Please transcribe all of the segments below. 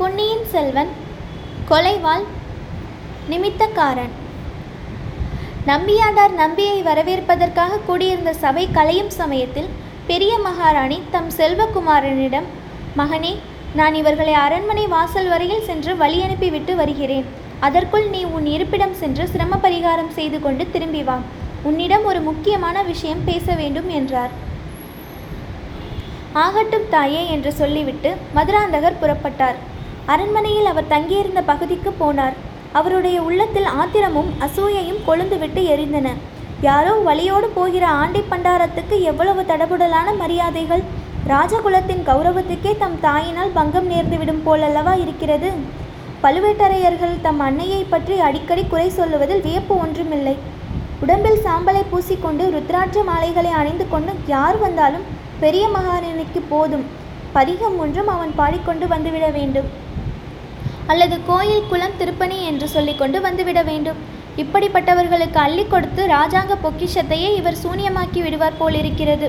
பொன்னியின் செல்வன் கொலைவாள் நிமித்தக்காரன். நம்பியாண்டார் நம்பியை வரவேற்பதற்காக கூடியிருந்த சபை கலையும் சமயத்தில் பெரிய மகாராணி தம் செல்வகுமாரனிடம் மகனே நான் இவர்களை அரண்மனை வாசல் வரையில் சென்று வழி அனுப்பிவிட்டு வருகிறேன். அதற்குள் நீ உன் இருப்பிடம் சென்று சிரம பரிகாரம் செய்து கொண்டு திரும்பி வா. உன்னிடம் ஒரு முக்கியமான விஷயம் பேச வேண்டும் என்றார். ஆகட்டும் தாயே என்று சொல்லிவிட்டு மதுராந்தகர் புறப்பட்டார். அரண்மனையில் அவர் தங்கியிருந்த பகுதிக்கு போனார். அவருடைய உள்ளத்தில் ஆத்திரமும் அசூயையும் கொழுந்துவிட்டு எரிந்தன. யாரோ வழியோடு போகிற ஆண்டி பண்டாரத்துக்கு எவ்வளவு தடபுடலான மரியாதைகள்! ராஜகுலத்தின் கௌரவத்துக்கே தம் தாயினால் பங்கம் நேர்ந்துவிடும் போலல்லவா இருக்கிறது? பழுவேட்டரையர்கள் தம் அன்னையை பற்றி அடிக்கடி குறை சொல்லுவதில் வியப்பு ஒன்றுமில்லை. உடம்பில் சாம்பலை பூசிக்கொண்டு ருத்ராட்ச மாலைகளை அணிந்து கொண்டு யார் வந்தாலும் பெரிய மகாராணிக்கு போதும். பதிகம் ஒன்றும் அவன் பாடிக்கொண்டு வந்துவிட வேண்டும். அல்லது கோயில் குளம் திருப்பணி என்று சொல்லிக்கொண்டு வந்துவிட வேண்டும். இப்படிப்பட்டவர்களுக்கு அள்ளி கொடுத்து ராஜாங்க பொக்கிஷத்தையே இவர் சூனியமாக்கி விடுவார் போலிருக்கிறது.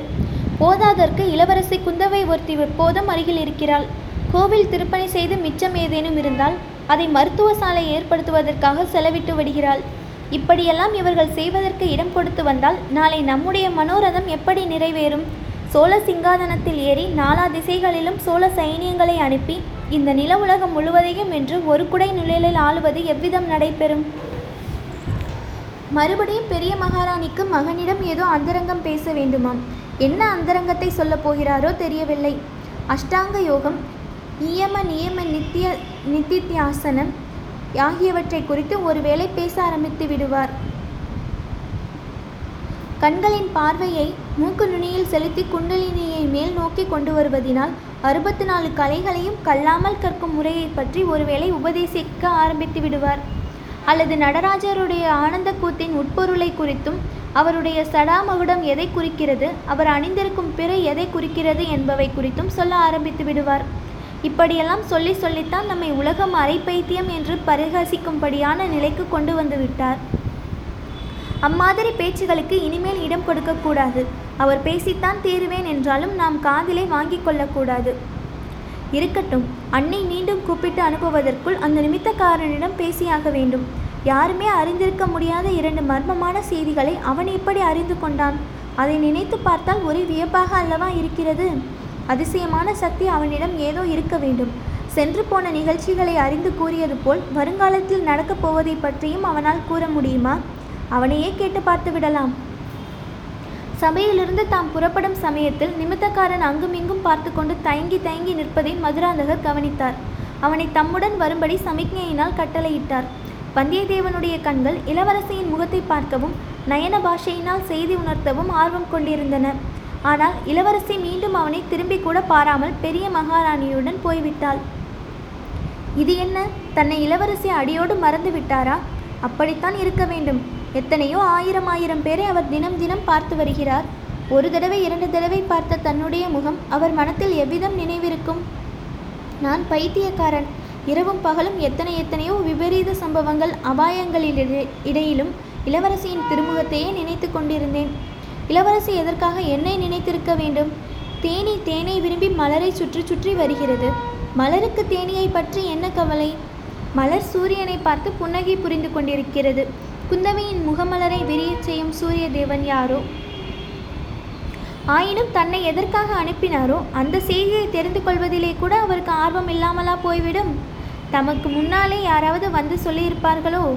போதாதற்கு இளவரசி குந்தவை ஒருத்தி எப்போதும் அருகில் இருக்கிறாள். கோவில் திருப்பணி செய்து மிச்சம் ஏதேனும் இருந்தால் அதை மருத்துவ சாலை ஏற்படுத்துவதற்காக செலவிட்டு விடுகிறாள். இப்படியெல்லாம் இவர்கள் செய்வதற்கு இடம் கொடுத்து வந்தால் நாளை நம்முடைய மனோரதம் எப்படி நிறைவேறும்? சோழ சிங்காதனத்தில் ஏறி நாலா திசைகளிலும் சோழ சைனியங்களை அனுப்பி இந்த நில உலகம் முழுவதையும் என்று ஒரு குடை நிழலில் ஆளுவது எவ்விதம் நடைபெறும்? மறுபடியும் பெரிய மகாராணிக்கு மகனிடம் ஏதோ அந்தரங்கம் பேச வேண்டுமாம். என்ன அந்தரங்கத்தை சொல்லப் போகிறாரோ தெரியவில்லை. அஷ்டாங்க யோகம் நியம நியம நித்திய நித்தித்தியாசனம் ஆகியவற்றை குறித்து ஒருவேளை பேச ஆரம்பித்து விடுவார். கண்களின் பார்வையை மூக்கு நுனியில் செலுத்தி குண்டலினியை மேல் நோக்கி கொண்டு வருவதினால் அறுபத்து நாலு கலைகளையும் கல்லாமல் கற்கும் முறையை பற்றி ஒருவேளை உபதேசிக்க ஆரம்பித்து விடுவார். அல்லது நடராஜருடைய ஆனந்த கூத்தின் உட்பொருளை குறித்தும் அவருடைய சடாமகுடம் எதை குறிக்கிறது அவர் அணிந்திருக்கும் பிறை எதை குறிக்கிறது என்பவை குறித்தும் சொல்ல ஆரம்பித்து விடுவார். இப்படியெல்லாம் சொல்லி சொல்லித்தான் நம்மை உலகம் அரைப்பைத்தியம் என்று பரிகசிக்கும்படியான நிலைக்கு கொண்டு வந்து விட்டார். அம்மாதிரி பேச்சுகளுக்கு இனிமேல் இடம் கொடுக்கக்கூடாது அவர் பேசித்தான் தீருவேன் என்றாலும் நாம் காதிலே வாங்கிக் கொள்ளக்கூடாது. இருக்கட்டும் அன்னை மீண்டும் கூப்பிட்டு அனுப்புவதற்குள் அந்த நிமித்தக்காரனிடம் பேசியாக வேண்டும். யாருமே அறிந்திருக்க முடியாத இரண்டு மர்மமான செய்திகளை அவன் எப்படி அறிந்து கொண்டான்? அதை நினைத்து பார்த்தால் ஒரே வியப்பாக அல்லவா இருக்கிறது? அதிசயமான சக்தி அவனிடம் ஏதோ இருக்க வேண்டும். சென்று போன நிகழ்ச்சிகளை அறிந்து கூறியது போல் வருங்காலத்தில் நடக்கப் போவதை பற்றியும் அவனால் கூற முடியுமா? அவனையே கேட்டு பார்த்து விடலாம். சபையிலிருந்து தாம் புறப்படும் சமயத்தில் நிமித்தக்காரன் அங்குமிங்கும் பார்த்து கொண்டு தயங்கி தயங்கி நிற்பதை மதுராந்தகர் கவனித்தார். அவனை தம்முடன் வரும்படி சமிக்ஞையினால் கட்டளையிட்டார். வந்தியத்தேவனுடைய கண்கள் இளவரசியின் முகத்தை பார்க்கவும் நயன பாஷையினால் செய்தி உணர்த்தவும் ஆர்வம் கொண்டிருந்தன. ஆனால் இளவரசி மீண்டும் அவனை திரும்பி கூட பாராமல் பெரிய மகாராணியுடன் போய்விட்டாள். இது என்ன? தன்னை இளவரசி அடியோடு மறந்து விட்டாரா? அப்படித்தான் இருக்க வேண்டும். எத்தனையோ ஆயிரம் ஆயிரம் பேரை அவர் தினம் தினம் பார்த்து வருகிறார். ஒரு தடவை இரண்டு தடவை பார்த்த தன்னுடைய முகம் அவர் மனத்தில் எவ்விதம் நினைவிருக்கும்? நான் பைத்தியக்காரன். இரவும் பகலும் எத்தனை எத்தனையோ விபரீத சம்பவங்கள் அபாயங்களில் இடையிலும் இளவரசியின் திருமுகத்தையே நினைத்து கொண்டிருந்தேன். இளவரசி எதற்காக என்னை நினைத்திருக்க வேண்டும்? தேனி தேனை விரும்பி மலரை சுற்றி சுற்றி வருகிறது. மலருக்கு தேனியை பற்றி என்ன கவலை? மலர் சூரியனை பார்த்து புன்னகை புரிந்து கொண்டிருக்கிறது. குந்தவையின் முகமலரை விரியச் செய்யும் சூரிய தேவன் யாரோ? ஆயினும் தன்னை எதற்காக அனுப்பினாரோ? அந்த செய்தியை தெரிந்து கொள்வதிலே கூட அவருக்கு ஆர்வம் இல்லாமலா போய்விடும்? தமக்கு முன்னாலே யாராவது வந்து சொல்லியிருப்பார்களோ?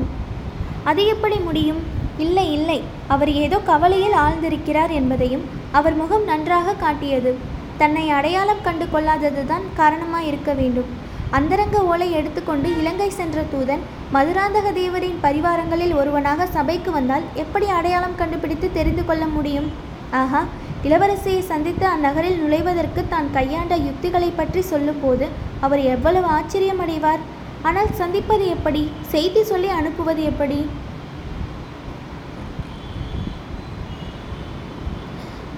அது எப்படி முடியும்? இல்லை இல்லை. அவர் ஏதோ கவலையில் ஆழ்ந்திருக்கிறார் என்பதையும் அவர் முகம் நன்றாக காட்டியது. தன்னை அடையாளம் கண்டு கொள்ளாததுதான் காரணமாக இருக்க வேண்டும். அந்தரங்க ஓலை எடுத்துக்கொண்டு இலங்கை சென்ற தூதன் மதுராந்தக தேவரின் பரிவாரங்களில் ஒருவனாக சபைக்கு வந்தால் எப்படி அடையாளம் கண்டுபிடித்து தெரிந்து கொள்ள முடியும்? ஆஹா இளவரசியை சந்தித்து அந்நகரில் நுழைவதற்கு தான் கையாண்ட யுக்திகளை பற்றி சொல்லும்போது அவர் எவ்வளவு ஆச்சரியமடைவார்? ஆனால் சந்திப்பது எப்படி? செய்தி சொல்லி அனுப்புவது எப்படி?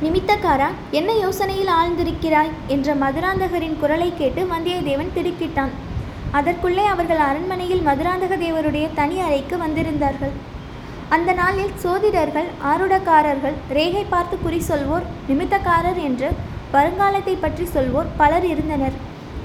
நிமித்தக்காரா என்ன யோசனையில் ஆழ்ந்திருக்கிறாய்? என்ற மதுராந்தகரின் குரலை கேட்டு வந்தியத்தேவன் திடுக்கிட்டான். அதற்குள்ளே அவர்கள் அரண்மனையில் மதுராந்தக தேவருடைய தனி அறைக்கு வந்திருந்தார்கள். அந்த நாளில் சோதிடர்கள் ஆருடக்காரர்கள் ரேகை பார்த்து குறி சொல்வோர் நிமித்தக்காரர் என்று வருங்காலத்தை பற்றி சொல்வோர் பலர் இருந்தனர்.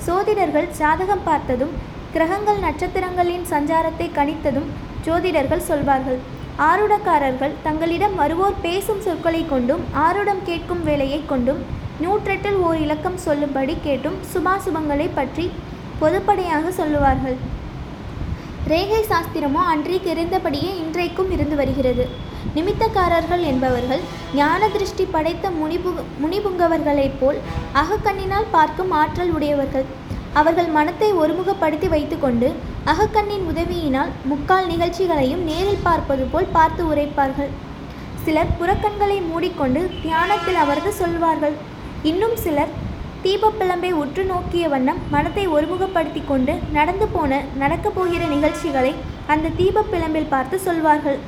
சோதிடர்கள் ஜாதகம் பார்த்ததும் கிரகங்கள் நட்சத்திரங்களின் சஞ்சாரத்தை கணித்ததும் ஜோதிடர்கள் சொல்வார்கள். ஆருடக்காரர்கள் தங்களிடம் வருவோர் பேசும் சொற்களை கொண்டும் ஆருடம் கேட்கும் வேலையை கொண்டும் நூற்றெட்டில் ஓர் இலக்கம் சொல்லும்படி கேட்டும் சுபாசுபங்களை பற்றி பொதுப்படையாக சொல்லுவார்கள். ரேகை சாஸ்திரமோ அன்றைக்கு இருந்தபடியே இன்றைக்கும் இருந்து வருகிறது. நிமித்தக்காரர்கள் என்பவர்கள் ஞான திருஷ்டி படைத்த முனிபு முனிபுங்கவர்களைப் போல் அகக்கண்ணினால் பார்க்கும் ஆற்றல் உடையவர்கள். அவர்கள் மனத்தை ஒருமுகப்படுத்தி வைத்துக்கொண்டு அகக்கண்ணின் உதவியினால் முக்கால் நிகழ்ச்சிகளையும் நேரில் பார்ப்பது போல் பார்த்து உரைப்பார்கள். சிலர் புறக்கண்களை மூடிக்கொண்டு தியானத்தில் அவரது சொல்வார்கள். இன்னும் சிலர் தீபப்பிழம்பை உற்று நோக்கிய வண்ணம் மனத்தை ஒருமுகப்படுத்தி கொண்டு நடந்து போன நடக்கப் போகிற நிகழ்ச்சிகளை அந்த தீபப்பிழம்பில் பார்த்து சொல்வார்கள்.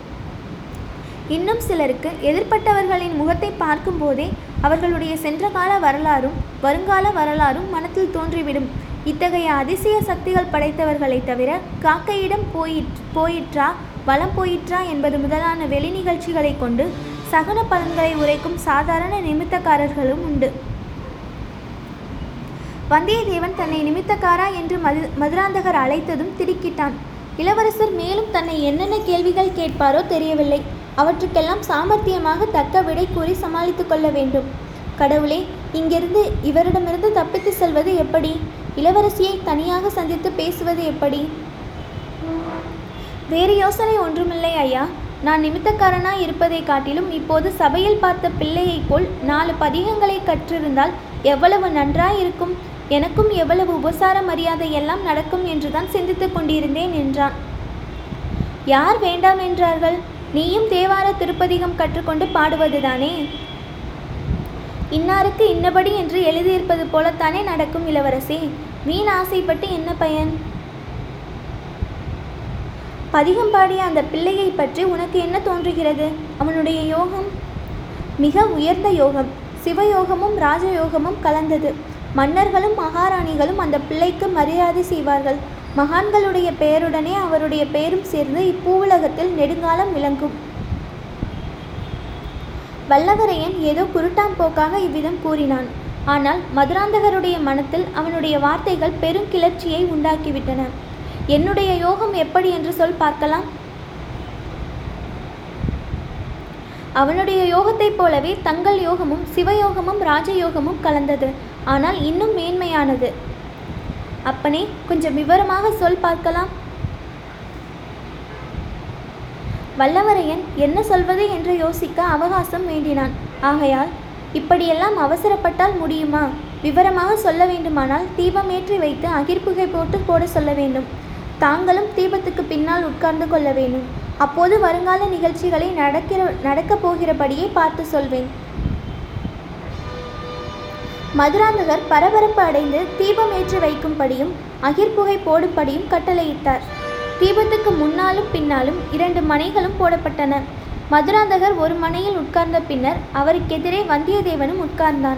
இன்னும் சிலருக்கு எதிர்ப்பட்டவர்களின் முகத்தை பார்க்கும்போதே அவர்களுடைய சென்ற கால வரலாறும் வருங்கால வரலாறும் மனத்தில் தோன்றிவிடும். இத்தகைய அதிசய சக்திகள் படைத்தவர்களை தவிர காக்கையிடம் போயிற் போயிற்றா? வளம் போயிற்றா? என்பது முதலான வெளி நிகழ்ச்சிகளை கொண்டு சகன பலன்களை உரைக்கும் சாதாரண நிமித்தக்காரர்களும் உண்டு. வந்தியத்தேவன் தன்னை நிமித்தக்காரா என்று மது மதுராந்தகர் அழைத்ததும் திடுக்கிட்டான். இளவரசர் மேலும் தன்னை என்னென்ன கேள்விகள் கேட்பாரோ தெரியவில்லை. அவற்றுக்கெல்லாம் சாமர்த்தியமாக தக்க விடை கூறி சமாளித்து கொள்ள வேண்டும். கடவுளே இங்கிருந்து இவரிடமிருந்து தப்பித்து செல்வது எப்படி? இளவரசியை தனியாக சந்தித்து பேசுவது எப்படி? வேறு யோசனை ஒன்றுமில்லை ஐயா. நான் நிமித்தக்காரனாய் இருப்பதை காட்டிலும் இப்போது சபையில் பார்த்த பிள்ளையைப் போல் நாலு பதிகங்களை கற்றிருந்தால் எவ்வளவு நன்றாயிருக்கும்? எனக்கும் எவ்வளவு உபசார மரியாதை எல்லாம் நடக்கும் என்றுதான் சிந்தித்துக் கொண்டிருந்தேன் என்றான். யார் வேண்டாம் என்றார்கள்? நீயும் தேவார திருப்பதிகம் கற்றுக்கொண்டு பாடுவதுதானே? இன்னாருக்கு இன்னபடி என்று எழுதியிருப்பது போலத்தானே நடக்கும் இளவரசே? வீண் ஆசைப்பட்டு என்ன பயன்? பதிகம் பாடிய அந்த பிள்ளையை பற்றி உனக்கு என்ன தோன்றுகிறது? அவனுடைய யோகம்? மிக உயர்ந்த யோகம். சிவயோகமும் ராஜயோகமும் கலந்தது. மன்னர்களும் மகாராணிகளும் அந்த பிள்ளைக்கு மரியாதை செய்வார்கள். மகான்களுடைய பெயருடனே அவருடைய பெயரும் சேர்ந்து இப்பூவுலகத்தில் நெடுங்காலம் விளங்கும். வல்லவரையன் ஏதோ குருட்டாம் போக்காக இவ்விதம் கூறினான். ஆனால் மதுராந்தகருடைய மனத்தில் அவனுடைய வார்த்தைகள் பெரும் கிளர்ச்சியை உண்டாக்கிவிட்டன. என்னுடைய யோகம் எப்படி என்று சொல் பார்க்கலாம். அவனுடைய யோகத்தைப் போலவே தங்கள் யோகமும் சிவயோகமும் ராஜயோகமும் கலந்தது. ஆனால் இன்னும் மேன்மையானது. அப்பனே கொஞ்சம் விவரமாக சொல் பார்க்கலாம். வல்லவரையன் என்ன சொல்வது என்று யோசிக்க அவகாசம் வேண்டினான். ஆகையால் இப்படியெல்லாம் அவசரப்பட்டால் முடியுமா? விவரமாக சொல்ல வேண்டுமானால் தீபம் ஏற்றி வைத்து அகிர்புகை போட்டு போட சொல்ல வேண்டும். தாங்களும் தீபத்துக்கு பின்னால் உட்கார்ந்து கொள்ள வேண்டும். அப்போது வருங்கால நிகழ்ச்சிகளை நடக்கிற நடக்கப் போகிறபடியே பார்த்து சொல்வேன். மதுராந்தகர் பரபரப்பு அடைந்து தீபம் ஏற்றி வைக்கும்படியும் அகிர்புகை போடும்படியும் கட்டளையிட்டார். தீபத்துக்கு முன்னாலும் பின்னாலும் இரண்டு மனைகளும் போடப்பட்டன. மதுராந்தகர் ஒரு மனையில் உட்கார்ந்த பின்னர் அவருக்கெதிரே வந்தியத்தேவனும் உட்கார்ந்தான்.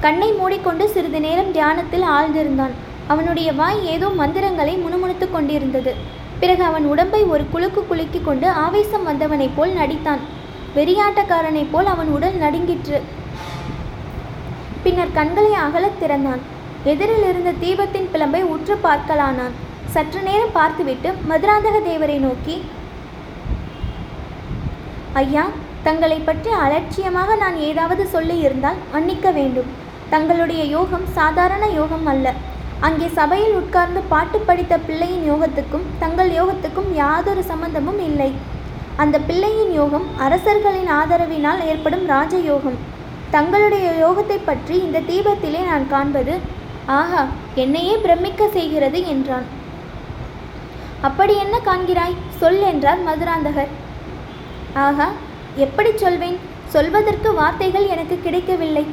கண்ணை மூடிக்கொண்டு சிறிது நேரம் தியானத்தில் ஆழ்ந்திருந்தான். அவனுடைய வாய் ஏதோ மந்திரங்களை முணுமுணுத்துக் கொண்டிருந்தது. பிறகு அவன் உடம்பை ஒரு குலுக்கு குலுக்கி கொண்டு ஆவேசம் வந்தவனைப் போல் நடித்தான். வெறியாட்டக்காரனைப் போல் அவன் உடல் நடுங்கிற்று. பின்னர் கண்களை அகலத் திறந்தான். எதிரில் இருந்த தீபத்தின் பிளம்பை உற்று பார்க்கலானான். சற்று நேரம் பார்த்துவிட்டு மதுராந்தக தேவரை நோக்கி ஐயா தங்களை பற்றி அலட்சியமாக நான் ஏதாவது சொல்லி இருந்தால் மன்னிக்க வேண்டும். தங்களுடைய யோகம் சாதாரண யோகம் அல்ல. அங்கே சபையில் உட்கார்ந்து பாட்டு படித்த பிள்ளையின் யோகத்துக்கும் தங்கள் யோகத்துக்கும் யாதொரு சம்பந்தமும் இல்லை. அந்த பிள்ளையின் யோகம் அரசர்களின் ஆதரவினால் ஏற்படும் ராஜயோகம். தங்களுடைய யோகத்தை பற்றி இந்த தீபத்திலே நான் காண்பது ஆஹா என்னையே பிரமிக்க செய்கிறது என்றான். அப்படி என்ன காண்கிறாய்? சொல் என்றார் மதுராந்தகர். ஆகா எப்படி சொல்வேன்? சொல்வதற்கு வார்த்தைகள் எனக்கு கிடைக்கவில்லை.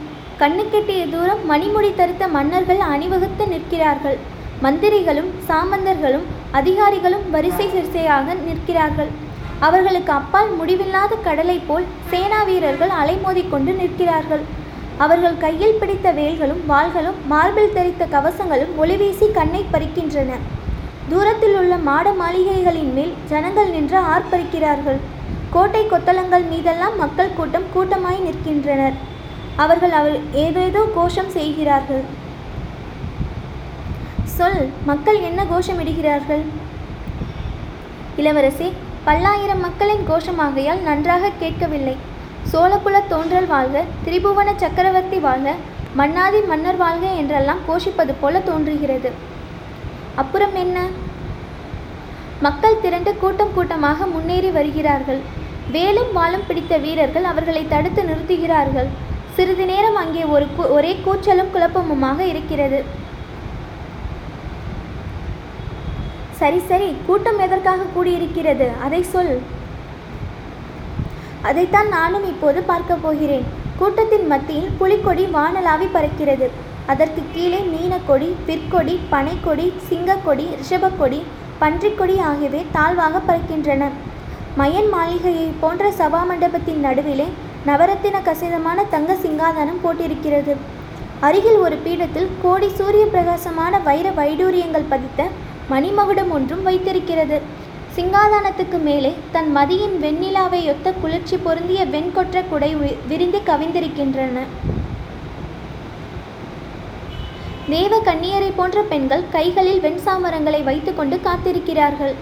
கண்ணுக்கெட்டிய தூரம் மணிமுடி தரித்த மன்னர்கள் அணிவகுத்து நிற்கிறார்கள். மந்திரிகளும் சாமந்தர்களும் அதிகாரிகளும் வரிசை வரிசையாக நிற்கிறார்கள். அவர்களுக்கு அப்பால் முடிவில்லாத கடலை போல் சேனா வீரர்கள் அலைமோதிக்கொண்டு நிற்கிறார்கள். அவர்கள் கையில் பிடித்த வேல்களும் வாள்களும் மார்பில் தெரித்த கவசங்களும் ஒளிவீசி கண்ணை பறிக்கின்றன. தூரத்தில் உள்ள மாட மாளிகைகளின் மேல் ஜனங்கள் நின்று ஆர்ப்பரிக்கிறார்கள். கோட்டை கொத்தளங்கள் மீதெல்லாம் மக்கள் கூட்டம் கூட்டமாய் நிற்கின்றனர். அவர்கள் அவர் ஏதேதோ கோஷம் செய்கிறார்கள். சொல் மக்கள் என்ன கோஷமிடுகிறார்கள்? இளவரசி பல்லாயிரம் மக்களின் கோஷமாகையால் நன்றாக கேட்கவில்லை. சோழகுல தோன்றல் வாழ்க திரிபுவன சக்கரவர்த்தி வாழ்க மன்னாதி மன்னர் வாழ்க என்றெல்லாம் கோஷிப்பது போல தோன்றுகிறது. அப்புறம் என்ன? மக்கள் திரண்டு கூட்டம் கூட்டமாக முன்னேறி வருகிறார்கள். வேலும் வாளும் பிடித்த வீரர்கள் அவர்களை தடுத்து நிறுத்துகிறார்கள். சிறிது நேரம் அங்கே ஒரு ஒரே கூச்சலும் குழப்பமுமாக இருக்கிறது. சரி சரி கூட்டம் எதற்காக கூடியிருக்கிறது? அதை சொல். அதைத்தான் நானும் இப்போது பார்க்க போகிறேன். கூட்டத்தின் மத்தியில் புலிக்கொடி வானலாவி பறக்கிறது. அதற்கு கீழே மீனக்கொடி பிற்கொடி பனைக்கொடி சிங்கக்கொடி ரிஷபக்கொடி பன்றிக்கொடி ஆகியவை தாழ்வாக பறக்கின்றன. மயன் மாளிகையை போன்ற சபா மண்டபத்தின் நடுவிலே நவரத்தின கசிதமான தங்க சிங்காதனம் போட்டிருக்கிறது. அருகில் ஒரு பீடத்தில் கோடி சூரிய பிரகாசமான வைர வைடூரியங்கள் பதித்த மணிமகுடம் ஒன்றும் வைத்திருக்கிறது. சிங்காதானத்துக்கு மேலே தன் மதியின் வெண்ணிலாவை ஒத்த குளிர்ச்சி பொருந்திய வெண்கொற்ற குடை வி- விரிந்து கவிந்திருக்கின்றன. தேவ கன்னியரை போன்ற பெண்கள் கைகளில் வெண்சாமரங்களை வைத்துக்கொண்டு காத்திருக்கிறார்கள்.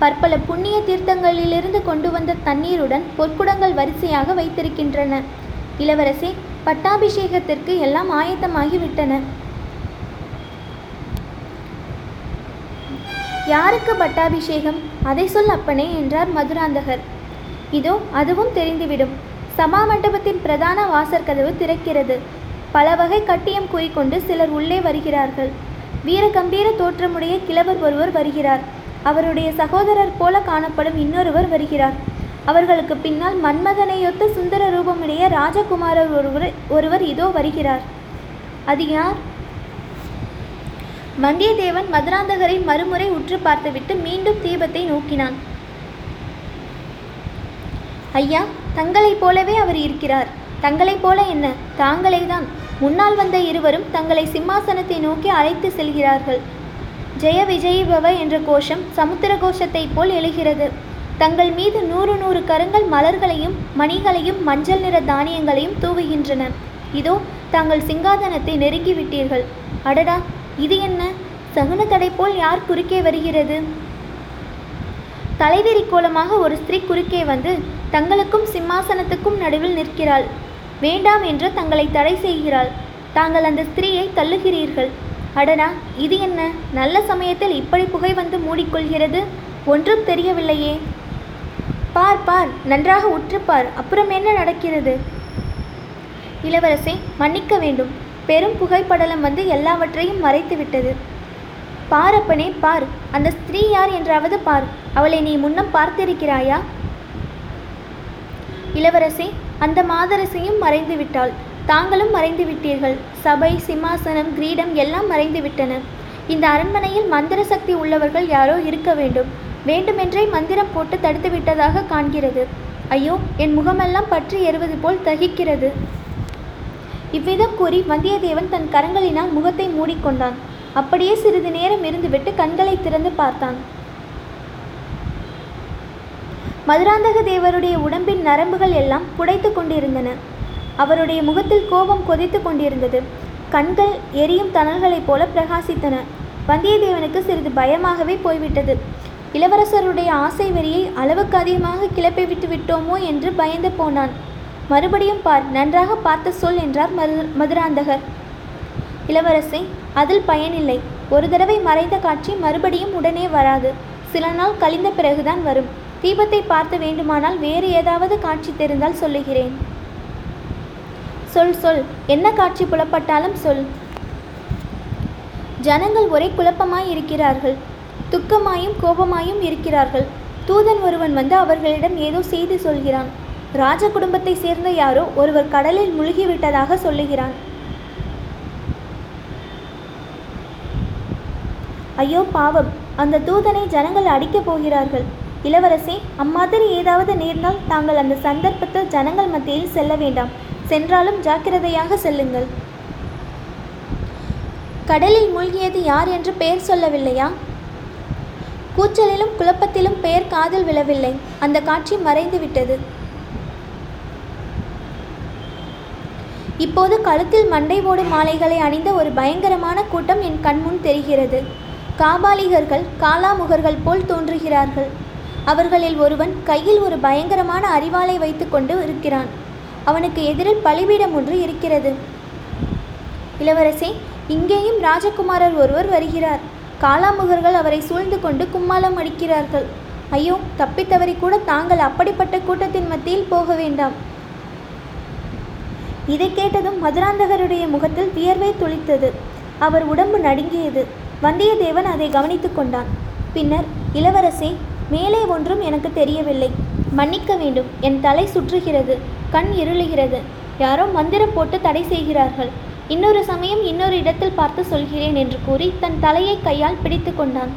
பற்பல புண்ணிய தீர்த்தங்களிலிருந்து கொண்டு வந்த தண்ணீருடன் பொற்குடங்கள் வரிசையாக வைத்திருக்கின்றன. இளவரசி பட்டாபிஷேகத்திற்கு எல்லாம் ஆயத்தமாகிவிட்டன. யாருக்கு பட்டாபிஷேகம்? அதை சொல் அப்பனே என்றார் மதுராந்தகர். இதோ அதுவும் தெரிந்துவிடும். சபா மண்டபத்தின் பிரதான வாசற்கதவு திறக்கிறது. பல வகை கட்டியம் கூறிக்கொண்டு சிலர் உள்ளே வருகிறார்கள். வீரகம்பீர தோற்றமுடைய கிழவர் ஒருவர் வருகிறார். அவருடைய சகோதரர் போல காணப்படும் இன்னொருவர் வருகிறார். அவர்களுக்கு பின்னால் மன்மதனையொத்த சுந்தர ரூபமுடைய ராஜகுமாரர் ஒருவர் ஒருவர் இதோ வருகிறார். அது யார்? வந்தியத்தேவன் மதுராந்தகரை மறுமுறை உற்று பார்த்துவிட்டு மீண்டும் தீபத்தை நோக்கினான். ஐயா தங்களைப் போலவே அவர் இருக்கிறார். தங்களைப் போல என்ன? தாங்களே தான் முன்னால் வந்த இருவரும் தங்களை சிம்மாசனத்தை நோக்கி அழைத்து செல்கிறார்கள். ஜெய விஜயி பவ என்ற கோஷம் சமுத்திர கோஷத்தைப் போல் எழுகிறது. தங்கள் மீது நூறு நூறு கரங்கள் மலர்களையும் மணிகளையும் மஞ்சள் நிற தானியங்களையும் தூவுகின்றன. இதோ தாங்கள் சிங்காதனத்தை நெருங்கிவிட்டீர்கள். அடடா இது என்ன? சகுன தடை போல் யார் குறுக்கே வருகிறது? தலைவிரி கோலமாக ஒரு ஸ்திரீ குறுக்கே வந்து தங்களுக்கும் சிம்மாசனத்துக்கும் நடுவில் நிற்கிறாள். வேண்டாம் என்று தங்களை தடை செய்கிறாள். தாங்கள் அந்த ஸ்திரீயை தள்ளுகிறீர்கள். அடடா இது என்ன? நல்ல சமயத்தில் இப்படி புகை வந்து மூடிக்கொள்கிறது? ஒன்றும் தெரியவில்லையே. பார் பார் நன்றாக உற்றுப்பார் அப்புறம் என்ன நடக்கிறது? இளவரசே மன்னிக்க வேண்டும். பெரும் புகைப்படலம் வந்து எல்லாவற்றையும் மறைத்துவிட்டது பாரப்பனே பார். அந்த ஸ்திரீ யார் என்றாவது பார். அவளை நீ முன்னம் பார்த்திருக்கிறாயா? இளவரசே அந்த மாதரசியும் மறைந்து விட்டாள் தாங்களும் மறைந்து விட்டீர்கள் சபை சிம்மாசனம் கிரீடம் எல்லாம் மறைந்து விட்டன இந்த அரண்மனையில் மந்திர சக்தி உள்ளவர்கள் யாரோ இருக்க வேண்டும். வேண்டுமென்றே மந்திரம் போட்டு தடுத்து விட்டதாக காண்கிறது. ஐயோ என் முகமெல்லாம் பற்றி எறுவது போல் தகிக்கிறது. இவ்விதம் கூறி வந்தியத்தேவன் தன் கரங்களினால் முகத்தை மூடிக்கொண்டான். அப்படியே சிறிது நேரம் இருந்துவிட்டு கண்களை திறந்து பார்த்தான். மதுராந்தக தேவருடைய உடம்பின் நரம்புகள் எல்லாம் புடைத்து கொண்டிருந்தன. அவருடைய முகத்தில் கோபம் கொதித்து கொண்டிருந்தது. கண்கள் எரியும் தணல்களைப் போல பிரகாசித்தன. வந்தியத்தேவனுக்கு சிறிது பயமாகவே போய்விட்டது. இளவரசருடைய ஆசை வெறியை அளவுக்கு அதிகமாக கிளப்பி விட்டு விட்டோமோ என்று பயந்து போனான். மறுபடியும் பார் நன்றாக பார்த்து சொல் என்றார் மது மதுராந்தகர். இளவரசே அதில் பயனில்லை. ஒரு தடவை மறைந்த காட்சி மறுபடியும் உடனே வராது. சில நாள் கழிந்த பிறகுதான் வரும். தீபத்தை பார்த்து வேண்டுமானால் வேறு ஏதாவது காட்சி தெரிந்தால் சொல்லுகிறேன். சொல் சொல். என்ன காட்சி புலப்பட்டாலும் சொல். ஜனங்கள் ஒரே குழப்பமாய் இருக்கிறார்கள். துக்கமாயும் கோபமாயும் இருக்கிறார்கள். தூதன் ஒருவன் வந்து அவர்களிடம் ஏதோ செய்தி சொல்கிறான். ராஜ குடும்பத்தை சேர்ந்த யாரோ ஒருவர் கடலில் முழுகிவிட்டதாக சொல்லுகிறான். ஐயோ பாவம். அந்த தூதனை ஜனங்கள் அடிக்கப் போகிறார்கள். இளவரசே அம்மாதிரி ஏதாவது நேர்ந்தால் தாங்கள் அந்த சந்தர்ப்பத்தில் ஜனங்கள் மத்தியில் செல்ல வேண்டாம். சென்றாலும் ஜாக்கிரதையாக செல்லுங்கள். கடலில் மூழ்கியது யார் என்று பெயர் சொல்லவில்லையா? கூச்சலிலும் குழப்பத்திலும் பெயர் காதில் விழவில்லை. அந்த காட்சி மறைந்து விட்டது. இப்போது கழுத்தில் மண்டை ஓடும் மாலைகளை அணிந்த ஒரு பயங்கரமான கூட்டம் என் கண்முன் தெரிகிறது. காபாலிகர்கள் காலாமுகர்கள் போல் தோன்றுகிறார்கள். அவர்களில் ஒருவன் கையில் ஒரு பயங்கரமான அறிவாளை வைத்துக்கொண்டு இருக்கிறான். அவனுக்கு எதிரில் பலிபீடம் ஒன்று இருக்கிறது. இளவரசே இங்கேயும் ராஜகுமாரர் ஒருவர் வருகிறார். காலாமுகர்கள் அவரை சூழ்ந்து கொண்டு கும்மாளம் அடிக்கிறார்கள். ஐயோ தப்பித்தவரை கூட தாங்கள் அப்படிப்பட்ட கூட்டத்தின் மத்தியில் போக வேண்டாம். இதை கேட்டதும் மதுராந்தகருடைய முகத்தில் வியர்வை துளித்தது. அவர் உடம்பு நடுங்கியது. வந்தியத்தேவன் அதை கவனித்து கொண்டான். பின்னர் இளவரசே மேலே ஒன்றும் எனக்கு தெரியவில்லை. மன்னிக்க வேண்டும். என் தலை சுற்றுகிறது. கண் இருளுகிறது. யாரோ மந்திரம் போட்டு தடை செய்கிறார்கள். இன்னொரு சமயம் இன்னொரு இடத்தில் பார்த்து சொல்கிறேன் என்று கூறி தன் தலையை கையால் பிடித்து கொண்டான்.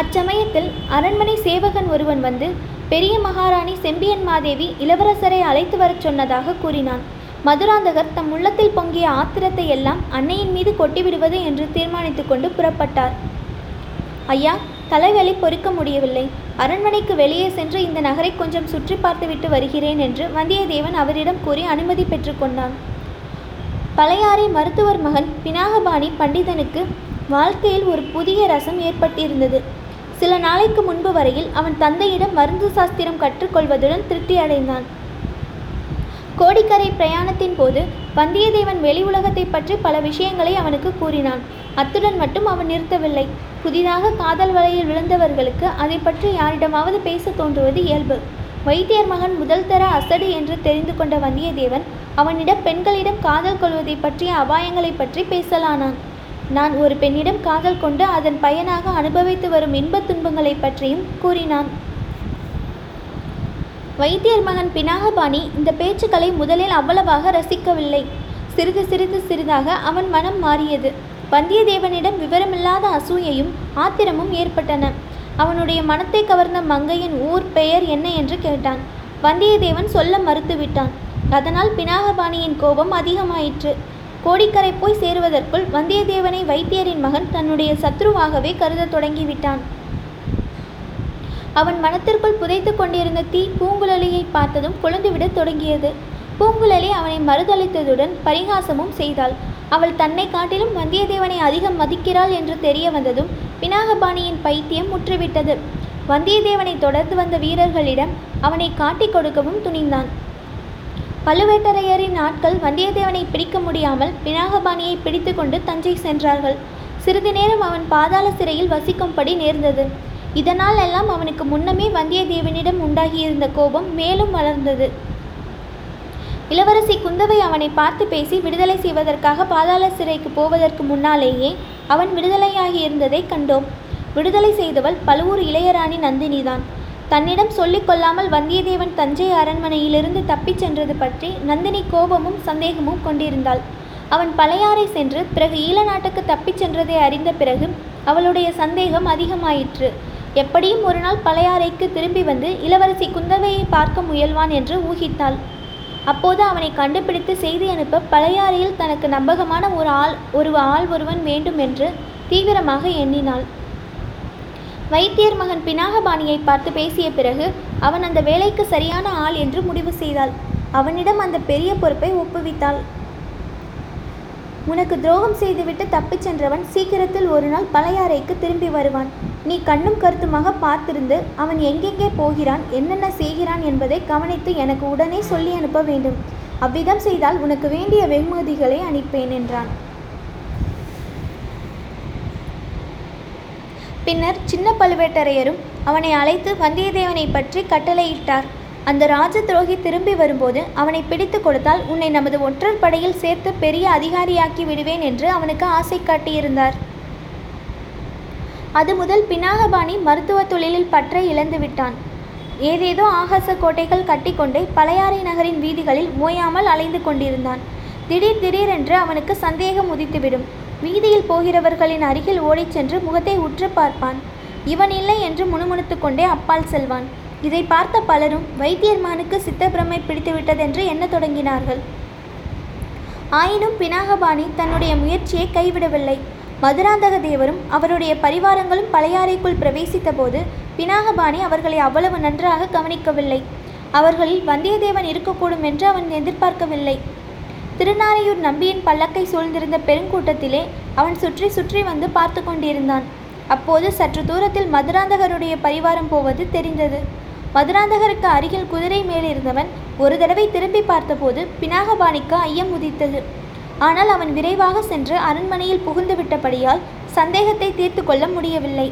அச்சமயத்தில் அரண்மனை சேவகன் ஒருவன் வந்து பெரிய மகாராணி செம்பியன் மாதேவி இளவரசரை அழைத்து வரச் சொன்னதாக கூறினான். மதுராந்தகர் தம் உள்ளத்தில் பொங்கிய ஆத்திரத்தை எல்லாம் அன்னையின் மீது கொட்டிவிடுவது என்று தீர்மானித்துக்கொண்டு புறப்பட்டார். ஐயா தலைவலி பொறுக்க முடியவில்லை. அரண்மனைக்கு வெளியே சென்று இந்த நகரை கொஞ்சம் சுற்றி பார்த்துவிட்டு வருகிறேன் என்று வந்தியத்தேவன் அவரிடம் கூறி அனுமதி பெற்றுக்கொண்டான் பழையாறை மருத்துவர் மகன் பினாகபாணி பண்டிதனுக்கு வாழ்க்கையில் ஒரு புதிய ரசம் ஏற்பட்டிருந்தது. சில நாளைக்கு முன்பு வரையில் அவன் தந்தையிடம் மருந்து சாஸ்திரம் கற்றுக்கொள்வதுடன் திருப்தி அடைந்தான். கோடிக்கரை பிரயாணத்தின் போது வந்தியத்தேவன் வெளி உலகத்தை பற்றி பல விஷயங்களை அவனுக்கு கூறினான். அத்துடன் மட்டும் அவன் நிறுத்தவில்லை. புதிதாக காதல் வலையில் விழுந்தவர்களுக்கு அதை பற்றி யாரிடமாவது பேச தோன்றுவது இயல்பு. வைத்தியர் மகன் முதல் தர அசடு என்று தெரிந்து கொண்ட வந்தியத்தேவன் அவனிடம் பெண்களிடம் காதல் கொள்வதை பற்றிய அபாயங்களை பற்றி பேசலானான். நான் ஒரு பெண்ணிடம் காதல் கொண்டு அதன் பயனாக அனுபவித்து வரும் இன்பத் துன்பங்களை பற்றியும் கூறினான். வைத்தியர் மகன் பினாகபாணி இந்த பேச்சுக்களை முதலில் அவ்வளவாக ரசிக்கவில்லை. சிறிது சிறிது சிறிதாக அவன் மனம் மாறியது. வந்தியத்தேவனிடம் விவரமில்லாத அசூயையும் ஆத்திரமும் ஏற்பட்டன. அவனுடைய மனத்தை கவர்ந்த மங்கையின் ஊர் பெயர் என்ன என்று கேட்டான். வந்தியத்தேவன் சொல்ல மறுத்துவிட்டான். அதனால் பினாகபாணியின் கோபம் அதிகமாயிற்று. கோடிக்கரை போய் சேருவதற்குள் வந்தியத்தேவனை வைத்தியரின் மகன் தன்னுடைய சத்ருவாகவே கருதத் தொடங்கிவிட்டான். அவன் மனத்திற்குள் புதைத்து கொண்டிருந்த தீ பூங்குழலியை பார்த்ததும் கொழுந்துவிடத் தொடங்கியது. பூங்குழலி அவனை மறுதளித்ததுடன் பரிகாசமும் செய்தாள். அவள் தன்னை காட்டிலும் வந்தியத்தேவனை அதிகம் மதிக்கிறாள் என்று தெரிய வந்ததும் பினாகபாணியின் பைத்தியம் முற்றுவிட்டது. வந்தியத்தேவனை தொடர்ந்து வந்த வீரர்களிடம் அவனை காட்டிக் கொடுக்கவும் துணிந்தான். பழுவேட்டரையரின் ஆட்கள் வந்தியத்தேவனை பிடிக்க முடியாமல் பினாகபாணியை பிடித்துக்கொண்டு தஞ்சை சென்றார்கள். சிறிது நேரம் அவன் பாதாள சிறையில் வசிக்கும்படி நேர்ந்தது. இதனால் எல்லாம் அவனுக்கு முன்னமே வந்தியத்தேவனிடம் உண்டாகியிருந்த கோபம் மேலும் வளர்ந்தது. இளவரசி குந்தவை அவனை பார்த்து பேசி விடுதலை செய்வதற்காக பாதாள சிறைக்கு போவதற்கு முன்னாலேயே அவன் விடுதலையாகி இருந்ததை கண்டோம். விடுதலை செய்தவள் பழுவூர் இளையராணி நந்தினிதான். தன்னிடம் சொல்லிக் கொள்ளாமல் வந்தியத்தேவன் தஞ்சை அரண்மனையிலிருந்து தப்பிச் சென்றது பற்றி நந்தினி கோபமும் சந்தேகமும் கொண்டிருந்தாள். அவன் பழையாறை சென்று பிறகு ஈழ நாட்டுக்கு தப்பிச் சென்றதை அறிந்த பிறகு அவளுடைய சந்தேகம் அதிகமாயிற்று. எப்படியும் ஒரு நாள் பழையாறைக்கு திரும்பி வந்து இளவரசி குந்தவையை பார்க்க முயல்வான் என்று ஊகித்தாள். அப்போது அவனை கண்டுபிடித்து செய்தி அனுப்ப பழையாறையில் தனக்கு நம்பகமான ஒரு ஆள் ஒரு ஆள் ஒருவன் வேண்டும் என்று தீவிரமாக எண்ணினாள். வைத்தியர் மகன் பினாகபாணியை பார்த்து பேசிய பிறகு அவன் அந்த வேலைக்கு சரியான ஆள் என்று முடிவு செய்தாள். அவனிடம் அந்த பெரிய பொறுப்பை ஒப்புவித்தாள். உனக்கு துரோகம் செய்துவிட்டு தப்பிச் சென்றவன் சீக்கிரத்தில் ஒரு நாள் பழையாறைக்கு திரும்பி வருவான். நீ கண்ணும் கருத்துமாக பார்த்திருந்து அவன் எங்கெங்கே போகிறான் என்னென்ன செய்கிறான் என்பதை கவனித்து எனக்கு உடனே சொல்லி அனுப்ப வேண்டும். அவ்விதம் செய்தால் உனக்கு வேண்டிய வெகுமதிகளை அனுப்பேன் என்றான். பின்னர் சின்ன பழுவேட்டரையரும் அவனை அழைத்து வந்தியத்தேவனை பற்றி கட்டளையிட்டார். அந்த ராஜ துரோகி திரும்பி வரும்போது அவனை பிடித்து கொடுத்தால் உன்னை நமது ஒற்றர் படையில் சேர்த்து பெரிய அதிகாரியாக்கி விடுவேன் என்று அவனுக்கு ஆசை காட்டியிருந்தார். அது முதல் பினாகபாணி மருத்துவ தொழிலில் பற்றை இழந்து விட்டான். ஏதேதோ ஆகாச கோட்டைகள் கட்டிக்கொண்டே பழையாறை நகரின் வீதிகளில் ஓயாமல் அலைந்து கொண்டிருந்தான். திடீர் திடீரென்று அவனுக்கு சந்தேகம் உதித்துவிடும். வீதியில் போகிறவர்களின் அருகில் ஓடிச் சென்று முகத்தை உற்று பார்ப்பான். இவன் இல்லை என்று முணுமுணுத்து கொண்டே அப்பால் செல்வான். இதை பார்த்த பலரும் வைத்தியர்மானுக்கு சித்தப்பிரமை பிடித்துவிட்டதென்று எண்ணத் தொடங்கினார்கள். ஆயினும் பினாகபாணி தன்னுடைய முயற்சியை கைவிடவில்லை. மதுராந்தக தேவரும் அவருடைய பரிவாரங்களும் பழையாறைக்குள் பிரவேசித்த போது பினாகபாணி அவர்களை அவ்வளவு நன்றாக கவனிக்கவில்லை. அவர்களில் வந்தியத்தேவன் இருக்கக்கூடும் என்று அவன் எதிர்பார்க்கவில்லை. திருநாரையூர் நம்பியின் பல்லக்கை சூழ்ந்திருந்த பெருங்கூட்டத்திலே அவன் சுற்றி சுற்றி வந்து பார்த்து கொண்டிருந்தான். அப்போது சற்று தூரத்தில் மதுராந்தகருடைய பரிவாரம் போவது தெரிந்தது. மதுராந்தகருக்கு அருகில் குதிரை மேலிருந்தவன் ஒரு தடவை திரும்பி பார்த்தபோது பினாகபாணிக்கு ஐயம் உதித்தது. ஆனால் அவன் விரைவாக சென்று அரண்மனையில் புகுந்து விட்டபடியால் சந்தேகத்தை தீர்த்து கொள்ள முடியவில்லை.